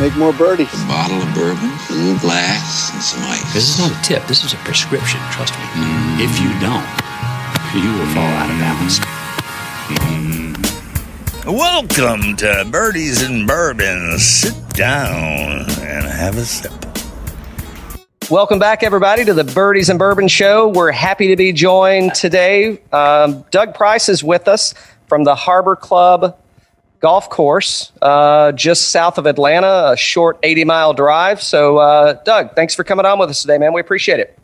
make more birdies. A bottle of bourbon, a little glass, and some ice. This is not a tip. This is a prescription. Trust me. Mm. If you don't, you will fall out of balance. Mm. Welcome to Birdies and Bourbon. Sit down and have a sip. Welcome back, everybody, to the Birdies and Bourbon Show. We're happy to be joined today. Um, Doug Price is with us from the Harbor Club golf course uh, just south of Atlanta, a short 80 mile drive. So, uh, Doug, thanks for coming on with us today, man. We appreciate it.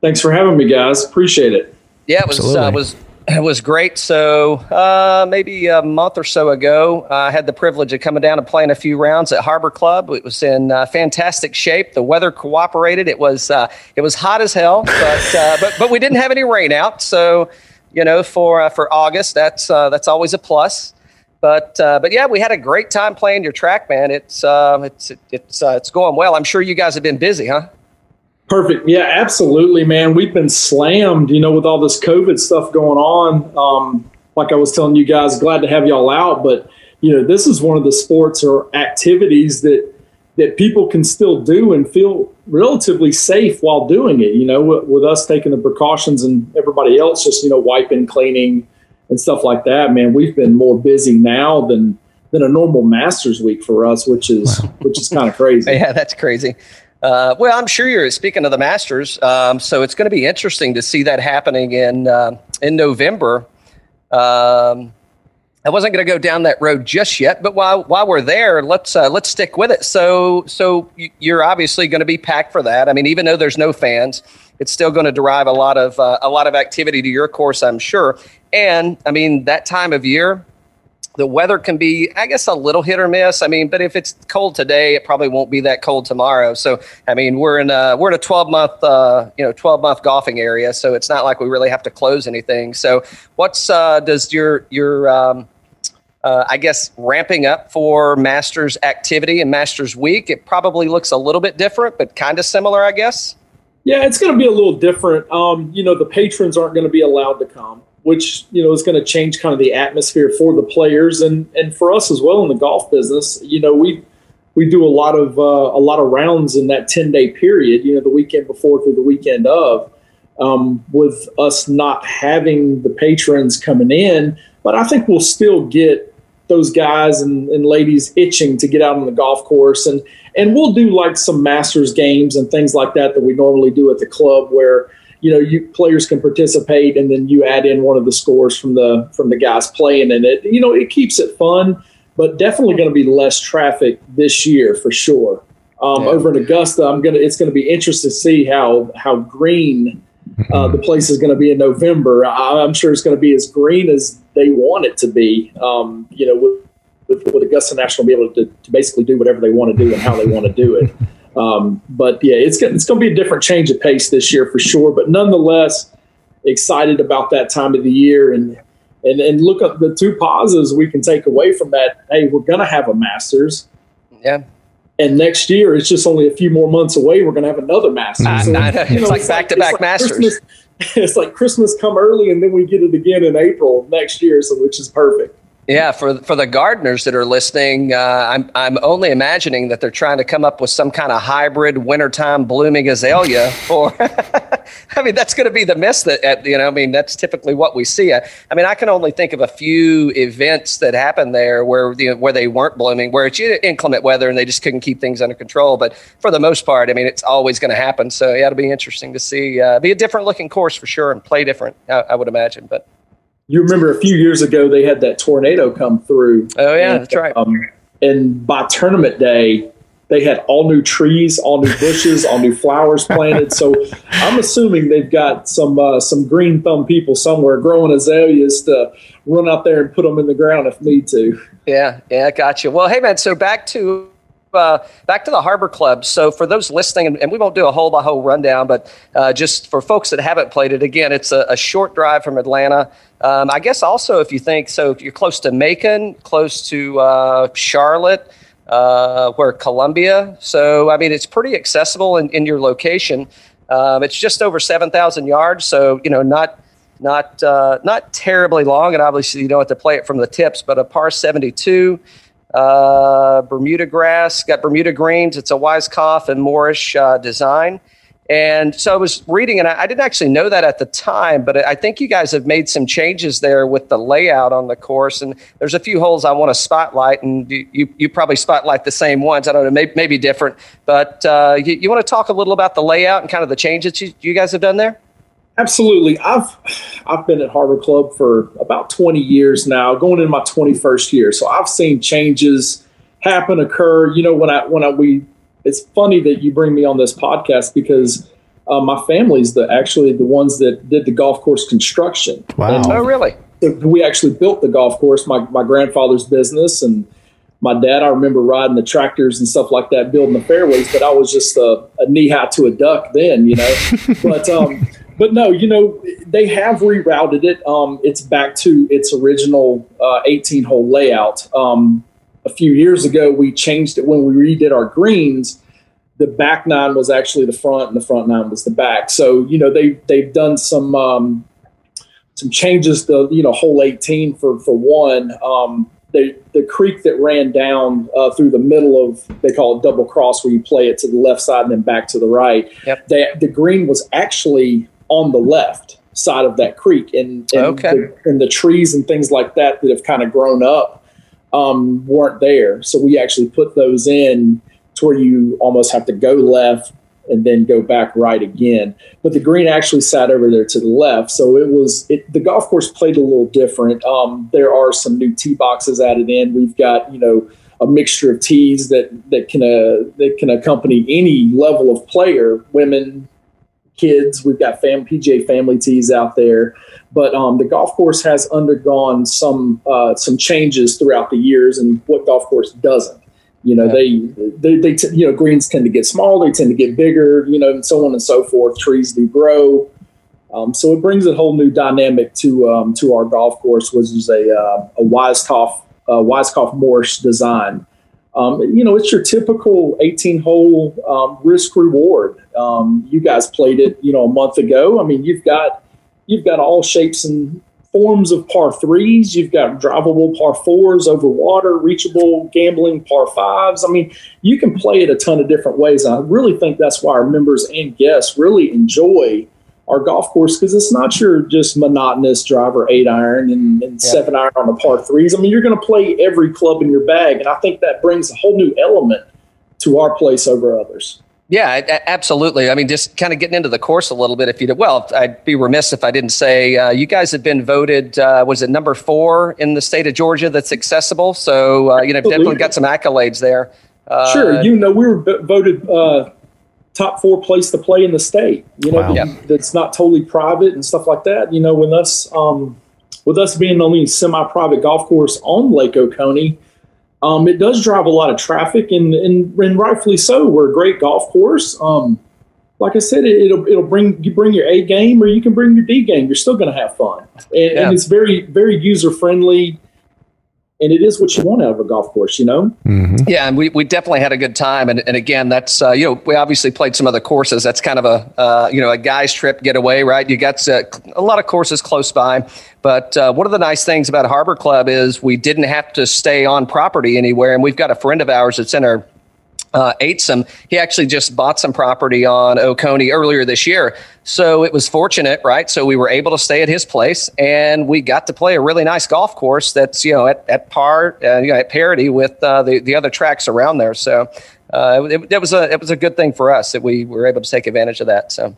Thanks for having me, guys. Appreciate it. Yeah, it was uh, was it was great. So uh, maybe a month or so ago, I had the privilege of coming down and playing a few rounds at Harbor Club. It was in uh, fantastic shape. The weather cooperated. It was uh, it was hot as hell, but but but we didn't have any rain out. So you know, for for August, that's that's always a plus. But uh, but yeah, we had a great time playing your track, man. It's uh, it's it's uh, it's going well. I'm sure you guys have been busy, huh? Perfect. Yeah, absolutely, man. We've been slammed, you know, with all this COVID stuff going on. Um, like I was telling you guys, glad to have y'all out, but you know, this is one of the sports or activities that that people can still do and feel relatively safe while doing it. You know, with, with us taking the precautions and everybody else just you know wiping, cleaning, and stuff like that, man, we've been more busy now than than a normal Masters week for us, which is wow. which is kind of crazy. yeah, that's crazy. Uh, well, I'm sure you're speaking of the Masters, um, so it's going to be interesting to see that happening in uh, in November. Um, I wasn't going to go down that road just yet, but while while we're there, let's uh, let's stick with it. So so you're obviously going to be packed for that. I mean, even though there's no fans, it's still going to derive a lot of uh, a lot of activity to your course, I'm sure. And I mean, that time of year, the weather can be, I guess, a little hit or miss. I mean, but if it's cold today, it probably won't be that cold tomorrow. So, I mean, we're in a we're in a 12 month, uh, you know, 12 month golfing area, so it's not like we really have to close anything. So, what's uh, does your your um, uh, I guess ramping up for Masters activity and Masters Week? It probably looks a little bit different, but kind of similar, I guess. Yeah, it's going to be a little different. Um, you know, the patrons aren't going to be allowed to come, which you know is going to change kind of the atmosphere for the players and and for us as well in the golf business. You know, we we do a lot of uh, a lot of rounds in that ten day period. You know, the weekend before through the weekend of. Um, with us not having the patrons coming in, but I think we'll still get those guys and, and ladies itching to get out on the golf course and and we'll do like some masters games and things like that that we normally do at the club where you know you players can participate and then you add in one of the scores from the from the guys playing in it you know it keeps it fun but definitely going to be less traffic this year for sure um, yeah. over in augusta i'm gonna it's going to be interesting to see how how green uh, the place is going to be in November. I, am sure it's going to be as green as they want it to be. Um, you know, with, with, with, Augusta National be able to, to, basically do whatever they want to do and how they want to do it. Um, but yeah, it's it's going to be a different change of pace this year for sure. But nonetheless, excited about that time of the year and. And, and look at the two positives we can take away from that. Hey, we're going to have a Masters. Yeah and next year it's just only a few more months away. We're going to have another Masters. Uh, so, it's, know, like back to back Masters. Christmas, it's like Christmas come early, and then we get it again in April next year, so which is perfect. Yeah, for for the gardeners that are listening, uh, I'm I'm only imagining that they're trying to come up with some kind of hybrid wintertime blooming azalea. For, I mean, that's going to be the miss that you know. I mean, that's typically what we see. I, I, mean, I can only think of a few events that happened there where the, where they weren't blooming, where it's inclement weather and they just couldn't keep things under control. But for the most part, I mean, it's always going to happen. So yeah, it'll be interesting to see. Uh, be a different looking course for sure, and play different. I, I would imagine, but you remember a few years ago they had that tornado come through. Oh yeah, and, that's right. Um, and by tournament day, they had all new trees, all new bushes, all new flowers planted. So I'm assuming they've got some uh, some green thumb people somewhere growing azaleas to run out there and put them in the ground if need to. Yeah, yeah, gotcha. Well, hey man, so back to uh, back to the Harbor Club. So for those listening, and, we won't do a whole by whole rundown, but uh, just for folks that haven't played it, again, it's a, a short drive from Atlanta. Um, I guess also if you think so, you're close to Macon, close to uh, Charlotte. Uh, where Columbia. So, I mean, it's pretty accessible in, in your location. Um, it's just over 7,000 yards. So, you know, not not uh, not terribly long, and obviously you don't have to play it from the tips, but a par 72. Uh, Bermuda grass, got Bermuda greens. It's a Weiskopf and Morrish uh, design. And so I was reading, and I, I, didn't actually know that at the time, but I think you guys have made some changes there with the layout on the course. And there's a few holes I want to spotlight, and you, you, probably spotlight the same ones. I don't know, maybe, maybe different. But uh, you, you, want to talk a little about the layout and kind of the changes you, you guys have done there? Absolutely. I've I've been at Harbor Club for about 20 years now, going into my 21st year. So I've seen changes happen, occur. You know, when I when I we it's funny that you bring me on this podcast because uh, my family's the actually the ones that did the golf course construction. Wow! And, oh, really? We actually built the golf course. My my grandfather's business and my dad. I remember riding the tractors and stuff like that, building the fairways. But I was just a, a knee high to a duck then, you know. but um, but no, you know they have rerouted it. Um, it's back to its original uh, 18 hole layout. Um, a few years ago, we changed it when we redid our greens. The back nine was actually the front, and the front nine was the back. So you know they they've done some um, some changes to you know hole 18 for for one. Um, the the creek that ran down uh, through the middle of they call it double cross where you play it to the left side and then back to the right. Yep. They, the green was actually on the left side of that creek, and and, okay. the, and the trees and things like that that have kind of grown up um, weren't there. So we actually put those in to where you almost have to go left and then go back right again. But the green actually sat over there to the left, so it was it, the golf course played a little different. Um, there are some new tee boxes added in. We've got you know a mixture of tees that that can uh, that can accompany any level of player, women, kids. We've got fam PGA family tees out there. But um, the golf course has undergone some uh, some changes throughout the years, and what golf course doesn't. You know, yeah. they they, they t- you know greens tend to get small, they tend to get bigger, you know, and so on and so forth. Trees do grow, um, so it brings a whole new dynamic to um, to our golf course, which is a uh, a Weiskopf uh, Weiskopf Morrish design. Um, you know, it's your typical 18 hole um, risk reward. Um, you guys played it, you know, a month ago. I mean, you've got you've got all shapes and forms of par threes. You've got drivable par fours over water, reachable gambling par fives. I mean, you can play it a ton of different ways. I really think that's why our members and guests really enjoy our golf course because it's not your just monotonous driver eight iron and, and yeah. seven iron on the par threes. I mean, you're going to play every club in your bag, and I think that brings a whole new element to our place over others. Yeah, absolutely. I mean, just kind of getting into the course a little bit. If you did, well, I'd be remiss if I didn't say uh, you guys have been voted. Uh, was it number four in the state of Georgia that's accessible? So uh, you know, definitely got some accolades there. Uh, sure, you know, we were voted uh, top four place to play in the state. You know, wow. that's not totally private and stuff like that. You know, with us, um, with us being the only semi-private golf course on Lake Oconee um, it does drive a lot of traffic, and, and, and rightfully so. We're a great golf course. Um, like I said, it, will it'll bring you bring your A game, or you can bring your D game. You're still going to have fun, and, yeah. and, it's very very user friendly and it is what you want out of a golf course, you know? Mm-hmm. Yeah, and we, we definitely had a good time. And, and again, that's, uh, you know, we obviously played some other courses. That's kind of a, uh, you know, a guy's trip getaway, right? You got uh, a lot of courses close by. But uh, one of the nice things about Harbor Club is we didn't have to stay on property anywhere. And we've got a friend of ours that's in our uh, ate some. He actually just bought some property on Oconee earlier this year. So it was fortunate, right? So we were able to stay at his place and we got to play a really nice golf course that's, you know, at, at par, uh, you know, at parity with uh, the, the other tracks around there. So uh, it, it, was a, it was a good thing for us that we were able to take advantage of that. So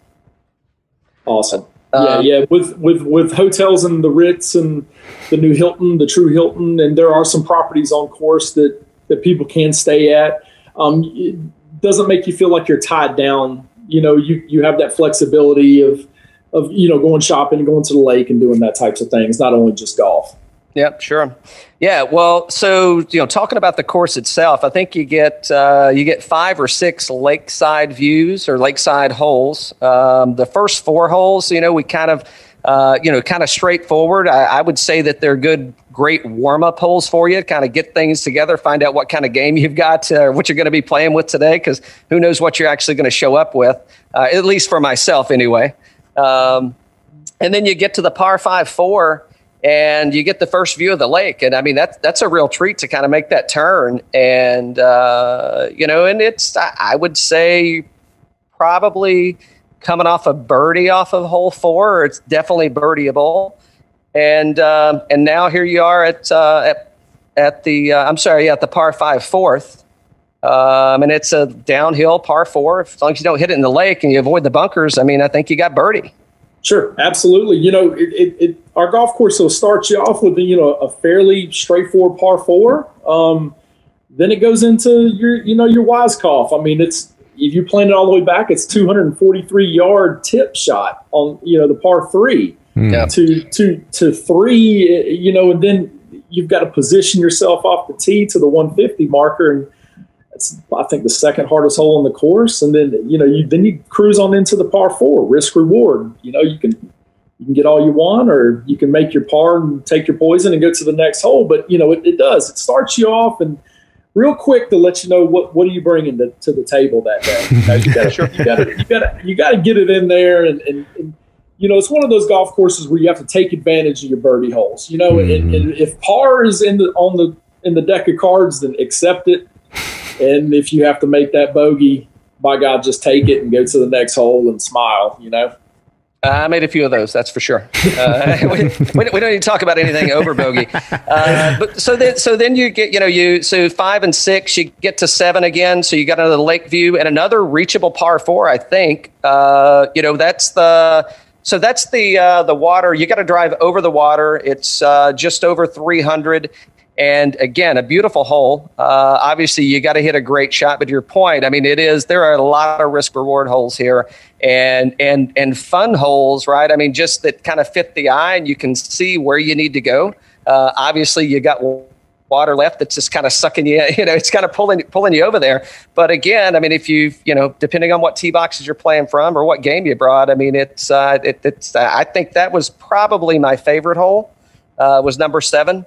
awesome. yeah, um, yeah. With with with hotels and the Ritz and the new Hilton, the True Hilton, and there are some properties on course that that people can stay at um, it doesn't make you feel like you're tied down. You know, you you have that flexibility of of you know going shopping and going to the lake and doing that types of things, not only just golf. Yep, sure. Yeah, well, so you know, talking about the course itself, I think you get uh, you get five or six lakeside views or lakeside holes. Um, the first four holes, you know, we kind of uh, you know, kind of straightforward. I, I, would say that they're good, great warm up holes for you. Kind of get things together, find out what kind of game you've got, uh, what you're going to be playing with today, because who knows what you're actually going to show up with. Uh, at least for myself, anyway. Um, and then you get to the par five four, and you get the first view of the lake. And I mean, that's that's a real treat to kind of make that turn. And uh, you know, and it's I would say probably coming off a birdie off of hole four. It's definitely birdieable. And um, and now here you are at uh, at at the uh, I'm sorry, yeah, at the par five fourth. Um, and it's a downhill par four. As long as you don't hit it in the lake and you avoid the bunkers, I mean, I think you got birdie. Sure, absolutely. You know, it, it, it, our golf course will start you off with you know a fairly straightforward par four. Um, then it goes into your you know your Weiskopf. I mean, it's if you plan it all the way back, it's 243 yard tip shot on you know the par three hmm. Yeah. to to to three. You know, and then you've got to position yourself off the tee to the 150 marker and. It's, I think the second hardest hole on the course, and then you know you then you cruise on into the par four, risk reward. You know you can you can get all you want, or you can make your par and take your poison and go to the next hole. But you know it, it does. It starts you off and real quick to let you know what what are you bringing to, to the table that day. You know, you got to you got to you got to you got to get it in there, and, and, and you know it's one of those golf courses where you have to take advantage of your birdie holes. You know, and, mm-hmm. and if par is in the on the in the deck of cards, then accept it. And if you have to make that bogey, by God, just take it and go to the next hole and smile. You know. Uh, I made a few of those, that's for sure. Uh, we, we, we don't need to talk about anything over bogey. Uh, but so then, so then you get, you know, you so five and six, you get to seven again. So you got another lake view and another reachable par four. I think, uh, you know, that's the so that's the uh, the water. You got to drive over the water. It's uh, just over three hundred. And again, a beautiful hole. Uh, obviously, you got to hit a great shot. But your point, I mean, it is there are a lot of risk reward holes here, and and and fun holes, right? I mean, just that kind of fit the eye, and you can see where you need to go. Uh, obviously, you got water left that's just kind of sucking you. You know, it's kind of pulling pulling you over there. But again, I mean, if you you know, depending on what tee boxes you're playing from or what game you brought, I mean, it's uh, it, it's. I think that was probably my favorite hole. Uh, was number seven.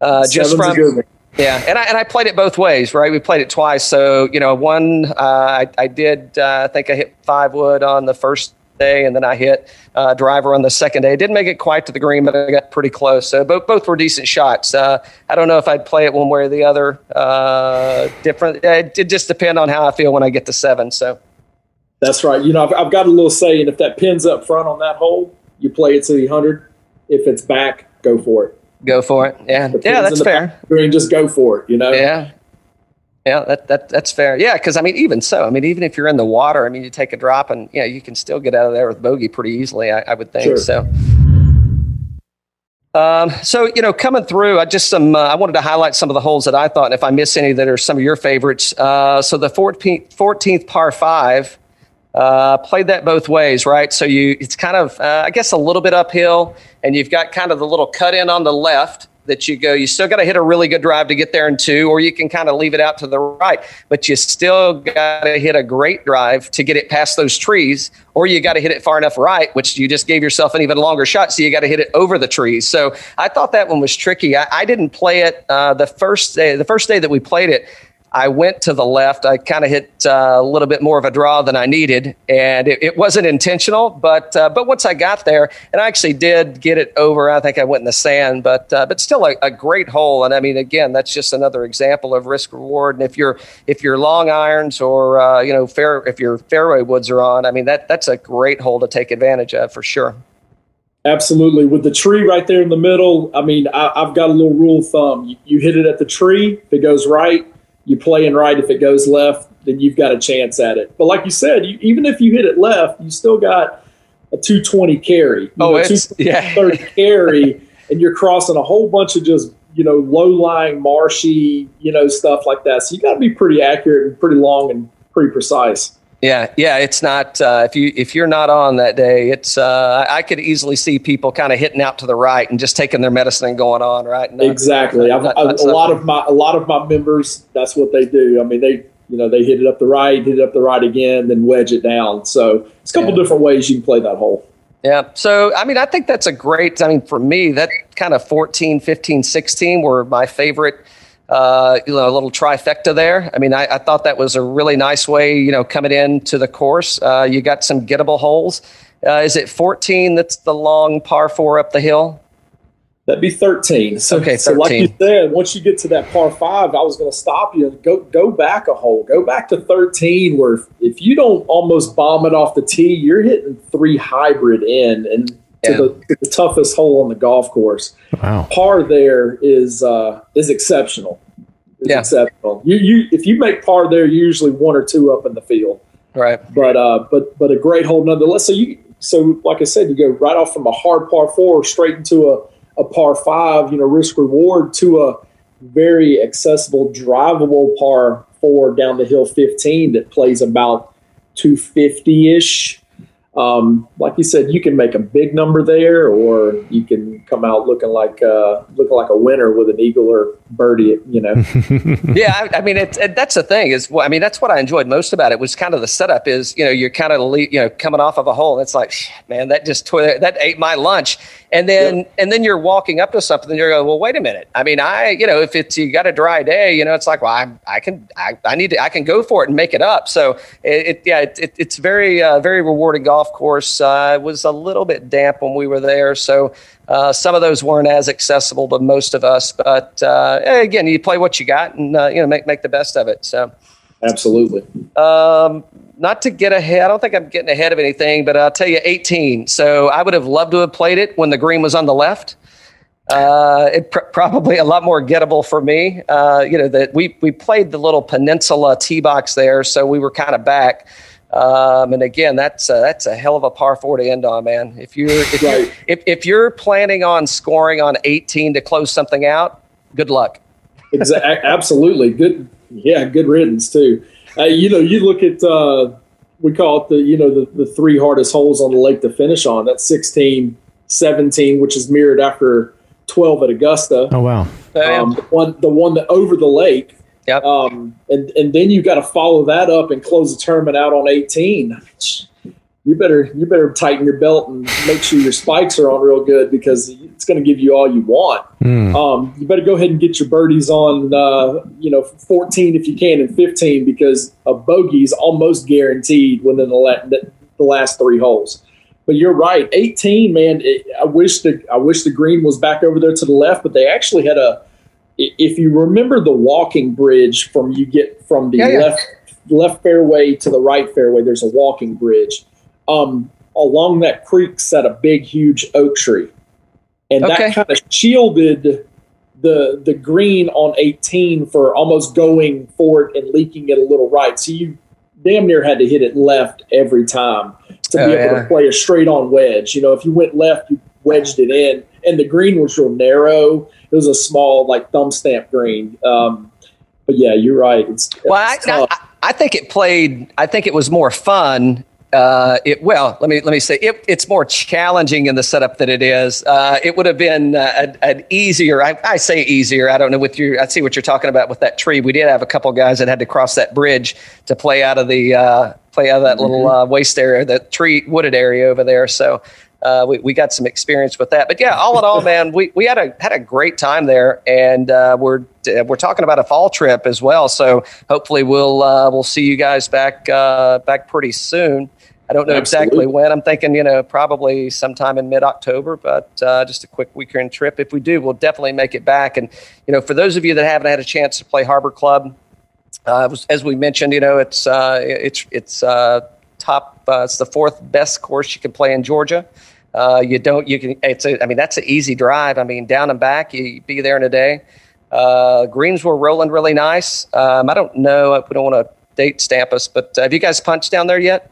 Uh, just from yeah, and I and I played it both ways, right? We played it twice. So you know, one uh, I, I did. Uh, I think I hit five wood on the first day, and then I hit uh, driver on the second day. I didn't make it quite to the green, but I got pretty close. So both both were decent shots. Uh, I don't know if I'd play it one way or the other. Uh, different. It, it just depend on how I feel when I get to seven. So That's right. You know, I've, I've got a little saying: if that pin's up front on that hole, you play it to the hundred. If it's back, go for it. Go for it. Yeah, yeah, that's fair. Green, just go for it. You know. Yeah. Yeah, that, that that's fair. Yeah, because I mean, even so, I mean, even if you're in the water, I mean, you take a drop and yeah, you can still get out of there with bogey pretty easily. I, I would think Sure. so. Um, so you know, coming through, I just some uh, I wanted to highlight some of the holes that I thought, and if I miss any that are some of your favorites. Uh, so the 14th, 14th par five, uh, played that both ways, right? So you, it's kind of, uh, I guess, a little bit uphill, and you've got kind of the little cut in on the left that you go. You still got to hit a really good drive to get there in two, or you can kind of leave it out to the right, but you still got to hit a great drive to get it past those trees, or you got to hit it far enough right, which you just gave yourself an even longer shot. So you got to hit it over the trees. So I thought that one was tricky. I, I didn't play it uh, the first day. The first day that we played it. I went to the left. I kind of hit uh, a little bit more of a draw than I needed, and it, it wasn't intentional. But uh, but once I got there, and I actually did get it over. I think I went in the sand, but uh, but still a, a great hole. And I mean, again, that's just another example of risk reward. And if you're if you're long irons or uh, you know fair if your fairway woods are on, I mean that that's a great hole to take advantage of for sure. Absolutely. With the tree right there in the middle, I mean, I, I've got a little rule of thumb. You, you hit it at the tree, if it goes right, you play in right. If it goes left, then you've got a chance at it. But like you said, you, even if you hit it left, you still got a 220 carry. You Oh, know, it's- yeah. 230 carry, and you're crossing a whole bunch of just, you know, low lying, marshy, you know, stuff like that. So you got to be pretty accurate and pretty long and pretty precise. Yeah, yeah, it's not uh, if you if you're not on that day, it's uh, I could easily see people kind of hitting out to the right and just taking their medicine and going on right. Not- exactly. I've, not- not a lot of my a lot of my members, that's what they do. I mean, they you know they hit it up the right, hit it up the right again, then wedge it down. So it's a couple Yeah. different ways you can play that hole. Yeah. So, I mean, I think that's a great, I mean, for me, that kind of 14, 15, 16 were my favorite, uh, you know, a little trifecta there. I mean, I, I thought that was a really nice way, you know, coming into the course. Uh, you got some gettable holes. Uh, is it 14 that's the long par four up the hill? That'd be 13. So, Okay, so like you said, once you get to that par five, I was going to stop you go go back a hole. Go back to 13, where if, if you don't almost bomb it off the tee, you're hitting three hybrid in and to, the, to the toughest hole on the golf course. Wow. Par there is uh, is exceptional. Is Yeah. exceptional. You you if you make par there, you're usually one or two up in the field Right. but uh, but but a great hole nonetheless. So you so like I said, you go right off from a hard par four straight into a, a par five. You know, risk reward to a very accessible, drivable par four down the hill fifteen that plays about two fifty ish. Um, like you said, you can make a big number there, or you can come out looking like uh, looking like a winner with an eagle or birdie. You know, yeah, I, I mean, it's it, that's the thing is, well, I mean, that's what I enjoyed most about it was kind of the setup is, you know, you're kind of, le- you know, coming off of a hole. And it's like, man, that just tore, that ate my lunch. And then, and then you're walking up to something and you're going, well, wait a minute. I mean, I, you know, if it's, you got a dry day, you know, it's like, well, I, I can, I, I need to, I can go for it and make it up. So it, it yeah, it, it, it's very, uh, very rewarding golf course. Uh, it was a little bit damp when we were there. So, uh, some of those weren't as accessible to most of us, but uh, again, you play what you got and uh, you know make make the best of it. So, absolutely. um, not to get ahead, I don't think I'm getting ahead of anything, but I'll tell you, 18. So I would have loved to have played it when the green was on the left. Uh, it pr- probably a lot more gettable for me. Uh, you know that we we played the little peninsula tee box there, so we were kind of back. Um, and again, that's a, that's a hell of a par four to end on, man. If you're if, you're if, if you're planning on scoring on 18 to close something out, good luck. Exactly. Absolutely. Good. Yeah. Good riddance too. Uh, you know, you look at uh, we call it the you know the, the three hardest holes on the lake to finish on. That's 16, 17, which is mirrored after 12 at Augusta. Oh wow. Um, the one the one that over the lake. Yep. Um, and and then you got to follow that up and close the tournament out on 18. You better you better tighten your belt and make sure your spikes are on real good because it's going to give you all you want. Hmm. Um, you better go ahead and get your birdies on, uh, you know, 14 if you can, and 15 because a bogey is almost guaranteed within the, la- the, the last three holes. But you're right, 18, man. It, I wish the I wish the green was back over there to the left, but they actually had a. If you remember the walking bridge from you get from the Yeah, yeah. left left fairway to the right fairway, there's a walking bridge. Um, along that creek sat a big, huge oak tree, and Okay. that kind of shielded the the green on 18 for almost going for it and leaking it a little right. So you damn near had to hit it left every time to Oh, be able yeah. to play a straight on wedge. You know, if you went left, you wedged it in, and the green was real narrow. It was a small, like thumb stamp green. Um, but yeah, you're right. It's, Well, I, it's tough. I, I think it played. I think it was more fun. Uh, it well, let me let me say it, it's more challenging in the setup that it is. Uh, it would have been uh, an, an easier. I, I say easier. I don't know with you. I see what you're talking about with that tree. We did have a couple guys that had to cross that bridge to play out of the uh, play out of that little uh, waste area, the tree wooded area over there. So. Uh, we, we got some experience with that, but yeah, all in all, man, we, we had a had a great time there, and uh, we're we're talking about a fall trip as well. So hopefully we'll uh, we'll see you guys back uh, back pretty soon. I don't know exactly when. I'm thinking, you know, probably sometime in mid October, but uh, just a quick weekend trip. If we do, we'll definitely make it back. And you know, for those of you that haven't had a chance to play Harbor Club, uh, as we mentioned, you know, it's uh, it's it's uh, top. Uh, it's the fourth best course you can play in Georgia. Uh, you don't. You can. It's. A, I mean, that's an easy drive. I mean, down and back. You be there in a day. Uh, greens were rolling really nice. Um, I don't know. We don't want to date stamp us, but uh, have you guys punched down there yet?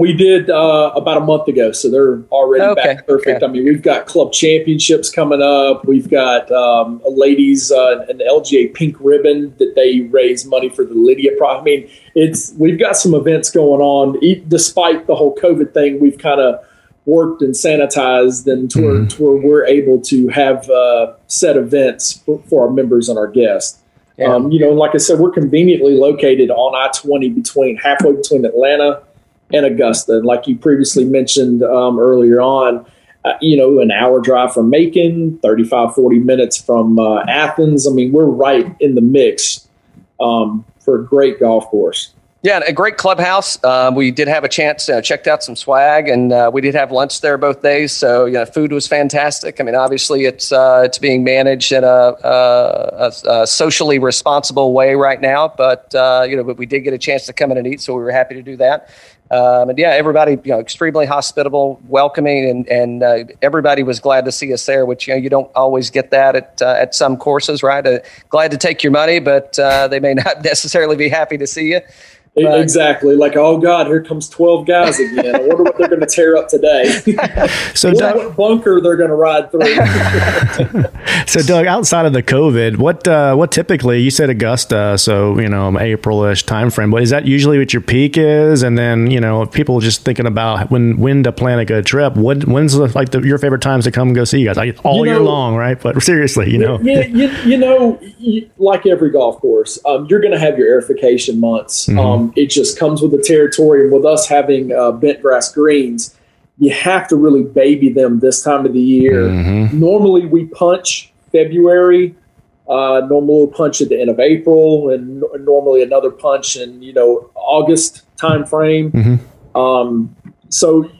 We did uh, about a month ago, so they're already Okay, back perfect. okay. I mean, we've got club championships coming up. We've got um, a ladies uh, an LGA pink ribbon that they raise money for the Lydia Pro. I mean, it's we've got some events going on. E- despite the whole COVID thing, we've kind of worked and sanitized, and to, where, to where we're able to have uh, set events for, for our members and our guests. Yeah. Um, you know, and like I said, we're conveniently located on I twenty between halfway between Atlanta and Augusta. And like you previously mentioned um, earlier on, uh, you know, an hour drive from Macon, 35, 40 minutes from uh, Athens. I mean, we're right in the mix um, for a great golf course. Yeah, a great clubhouse. Uh, we did have a chance, uh, checked out some swag, and uh, we did have lunch there both days. So, you know, food was fantastic. I mean, obviously, it's uh, it's being managed in a, a, a, socially responsible way right now, but uh, you know, but we did get a chance to come in and eat, so we were happy to do that. Um, and yeah, everybody, you know, extremely hospitable, welcoming, and and uh, everybody was glad to see us there. Which you know, you don't always get that at at some courses, right? glad to take your money, but they may not necessarily be happy to see you. But, exactly. Like, oh God, here comes twelve guys again. I wonder what they're going to tear up today. so, Doug, what bunker they're going to ride through. so, Doug, outside of the COVID, what uh, what typically you said Augusta, so you know April-ish timeframe. But is that usually what your peak is? And then you know, people just thinking about when when to plan a good trip. What when's the, like the, your favorite times to come and go see you guys? Like all you know, year long, right? But seriously, you know, yeah, you, you know, you, like every golf course, um, you're going to have your airification months. Mm-hmm. Um, um, it just comes with the territory. And with us having uh, bent grass greens, you have to really baby them this time of the year. Mm-hmm. Normally, we punch February. Uh, normally, we'll punch at the end of April, and n- normally another punch in you know August time frame. Mm-hmm. Um, so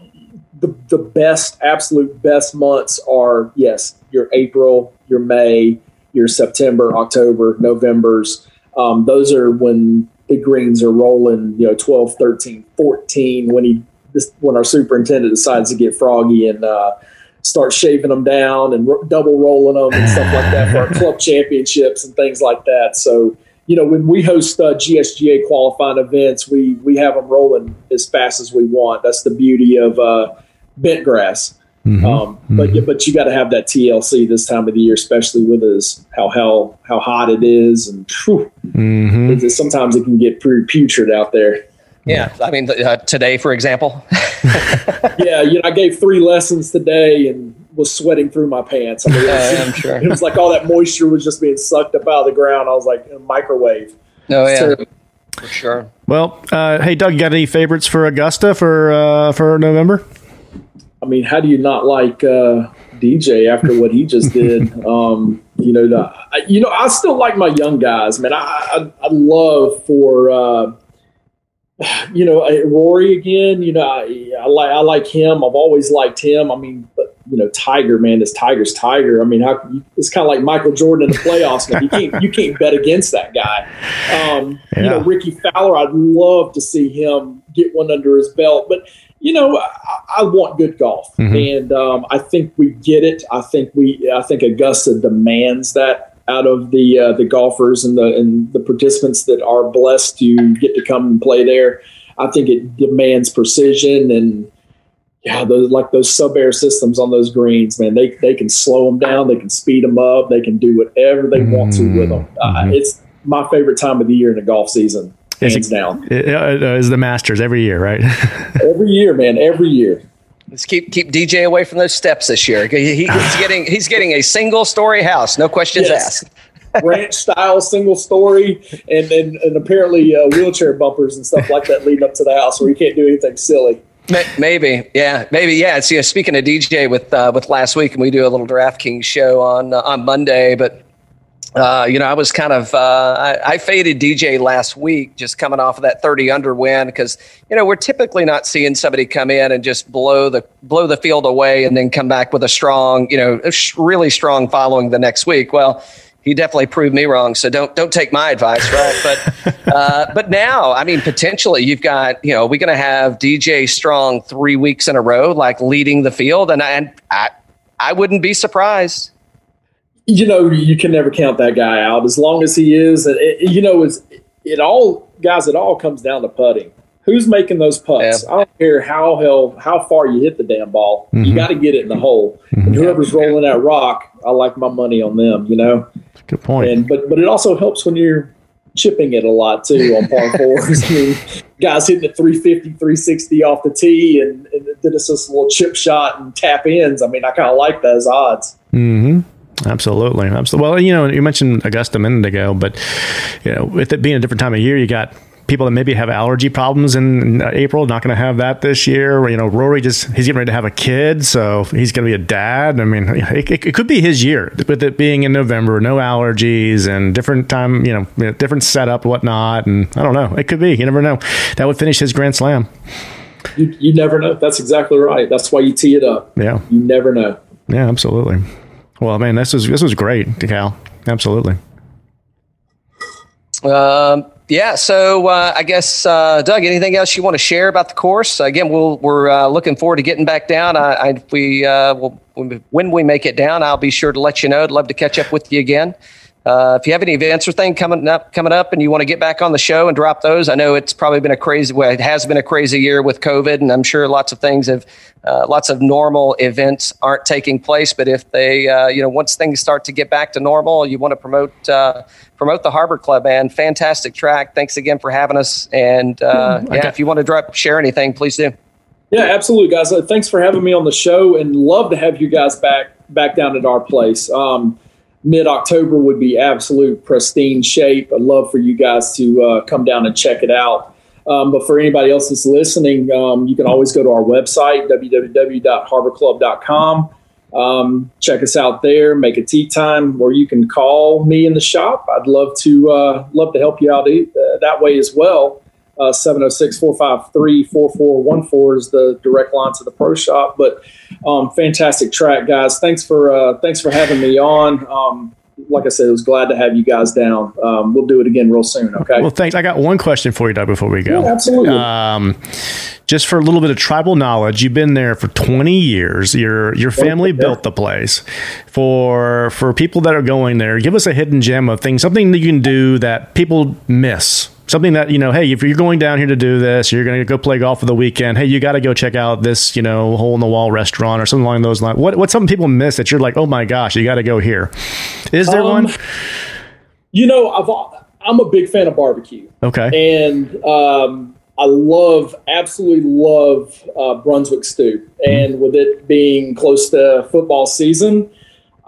the the best, absolute best months are yes, your April, your May, your September, October, November's. Um, those are when the greens are rolling, you know, 12, 13, 14 when he this, when our superintendent decides to get froggy and uh, start shaving them down and ro- double rolling them and stuff like that for our club championships and things like that. So, you know, when we host uh, GSGA qualifying events, we we have them rolling as fast as we want. That's the beauty of uh, bent grass. Mm-hmm. Um, but mm-hmm. but you got to have that TLC this time of the year, especially with as how how how hot it is, and mm-hmm. it, sometimes it can get pretty putrid out there. Yeah, I mean uh, today, for example. yeah, you know, I gave three lessons today and was sweating through my pants. I mean, yeah, I'm sure it was like all that moisture was just being sucked up out of the ground. I was like in a microwave. Oh yeah. For sure. Well, uh, hey Doug, you got any favorites for Augusta for uh, for November? I mean, how do you not like uh, DJ after what he just did? Um, you know, the, I, you know, I still like my young guys, man. I I, I love for uh, you know Rory again. You know, I, I like I like him. I've always liked him. I mean, but you know, Tiger, man, this Tiger's Tiger. I mean, how, it's kind of like Michael Jordan in the playoffs. Man. You can't you can't bet against that guy. Um, yeah. You know, Rickie Fowler. I'd love to see him get one under his belt, but you know, I, I want good golf, mm-hmm. and um, I think we get it. I think we, I think Augusta demands that out of the uh, the golfers and the and the participants that are blessed to get to come and play there. I think it demands precision and yeah, those like those sub air systems on those greens, man. They they can slow them down, they can speed them up, they can do whatever they mm-hmm. want to with them. Uh, mm-hmm. it's my favorite time of the year in the golf season hands it's, down. It, uh, is the Masters every year, right? every year, man. Every year. Let's keep keep DJ away from those steps this year. He, he's getting he's getting a single story house, no questions yes. asked. ranch style single story and and, and apparently uh, wheelchair bumpers and stuff like that leading up to the house where you can't do anything silly. Maybe, yeah, maybe, yeah. It's you know, speaking of DJ with uh, with last week, and we do a little DraftKings show on uh, on Monday, but uh, you know, I was kind of uh, I, I, faded DJ last week, just coming off of that 30 under win because you know we're typically not seeing somebody come in and just blow the blow the field away and then come back with a strong, you know, really strong following the next week. Well, he definitely proved me wrong, so don't don't take my advice, right? But uh, but now, I mean, potentially you've got you know we're going to have DJ Strong three weeks in a row, like leading the field, and I, and I I wouldn't be surprised you know, you can never count that guy out as long as he is. It, you know, it's, it all, guys, it all comes down to putting. Who's making those putts? Yeah. I don't care how hell how far you hit the damn ball. Mm-hmm. You got to get it in the hole. Mm-hmm. And whoever's rolling that rock, I like my money on them. You know. Good point. And but but it also helps when you're chipping it a lot too on par fours. I mean, guys hitting at 350, 360 off the tee, and, and then it's just a little chip shot and tap ins. I mean, I kind of like those odds. Mm-hmm. Absolutely, absolutely. Well, you know, you mentioned Augusta a minute ago, but you know, with it being a different time of year, you got people that maybe have allergy problems in April, not going to have that this year. You know, Rory just he's getting ready to have a kid, so he's going to be a dad. I mean, it, it, it, could be his year with it being in November, no allergies and different time, you know, different setup, whatnot. And I don't know, it could be. You never know. That would finish his Grand Slam. You, you never know. That's exactly right. That's why you tee it up. Yeah. You never know. Yeah, absolutely. Well, man, this was this was great, Cal. Absolutely. Um, yeah. So uh, I guess uh, Doug, anything else you want to share about the course? Again, we'll, we're uh, looking forward to getting back down. I, I we uh, will when we make it down, I'll be sure to let you know. I'd love to catch up with you again. Uh, if you have any events or thing coming up, coming up, and you want to get back on the show and drop those, I know it's probably been a crazy. Well, it has been a crazy year with COVID, and I'm sure lots of things have, uh, lots of normal events aren't taking place. But if they, uh, you know, once things start to get back to normal, you want to promote uh, promote the Harbor Club. And fantastic track. Thanks again for having us. And uh, yeah, if you want to drop share anything, please do. Yeah, absolutely, guys. Uh, thanks for having me on the show, and love to have you guys back back down at our place. Um, mid October would be absolute pristine shape. I'd love for you guys to uh, come down and check it out. Um, but for anybody else that's listening, um, you can always go to our website, www.harborclub.com. Um, check us out there, make a tee time, or you can call me in the shop. I'd love to uh, love to help you out uh, that way as well. 706 453 4414 is the direct line to the pro shop. But um, fantastic track, guys. Thanks for uh, thanks for having me on. Um, like I said, I was glad to have you guys down. Um, we'll do it again real soon. Okay. Well, thanks. I got one question for you, Doug, before we go. Yeah, absolutely. Um, just for a little bit of tribal knowledge, you've been there for 20 years. Your your family built the place. For for people that are going there, give us a hidden gem of things, something that you can do that people miss something that you know hey if you're going down here to do this you're going to go play golf for the weekend hey you got to go check out this you know hole in the wall restaurant or something along those lines what what's something people miss that you're like oh my gosh you got to go here? Is there um, one? you know I've, i'm a big fan of barbecue. Okay. And um, i love absolutely love uh, brunswick stew. And mm-hmm. with it being close to football season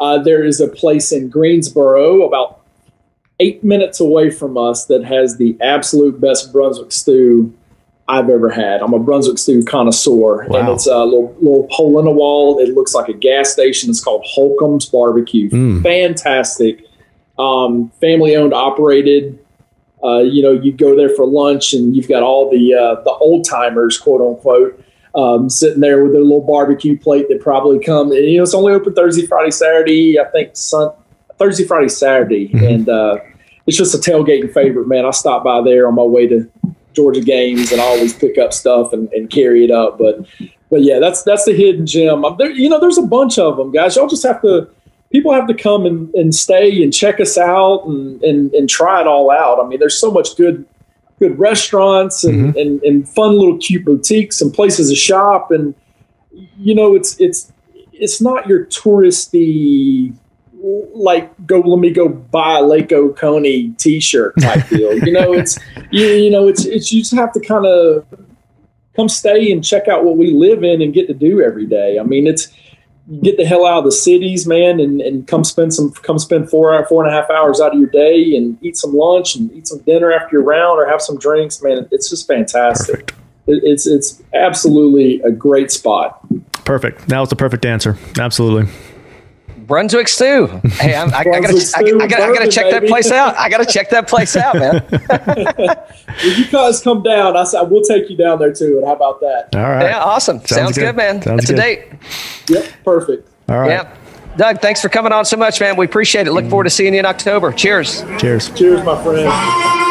uh, there is a place in greensboro about eight minutes away from us that has the absolute best Brunswick stew I've ever had. I'm a Brunswick stew connoisseur, wow. and it's a little, little hole in the wall. It looks like a gas station. It's called Holcomb's Barbecue. Mm. Fantastic, um, family owned, operated. Uh, you know, you go there for lunch, and you've got all the uh, the old timers, quote unquote, um, sitting there with their little barbecue plate that probably come. And, you know, it's only open Thursday, Friday, Saturday. I think Sun, Thursday, Friday, Saturday, mm-hmm. and uh, it's just a tailgating favorite, man. I stop by there on my way to Georgia games, and I always pick up stuff and, and carry it up. But but yeah, that's that's the hidden gem. There, you know, there's a bunch of them, guys. Y'all just have to. People have to come and, and stay and check us out and, and, and try it all out. I mean, there's so much good good restaurants and, mm-hmm. and, and fun little cute boutiques and places to shop and you know it's it's it's not your touristy like go let me go buy a Lake Oconee t-shirt type deal. You know, it's you, you know, it's it's you just have to kind of come stay and check out what we live in and get to do every day. I mean, it's get the hell out of the cities, man, and, and come spend some come spend four four and a half hours out of your day and eat some lunch and eat some dinner after your round or have some drinks, man. It's just fantastic. Perfect. It's it's absolutely a great spot. Perfect. That was the perfect answer. Absolutely. Brunswick stew. Hey, I'm, I, I, gotta, stew, I, I, gotta, I gotta check baby. that place out. I gotta check that place out, man. if you guys come down, I said we'll take you down there too. And how about that? All right. Yeah, awesome. Sounds, Sounds good. good. man. Sounds That's good. a date. Yep, perfect. All right. Yeah. Doug, thanks for coming on so much, man. We appreciate it. Look forward to seeing you in October. Cheers. Cheers. Cheers, my friend.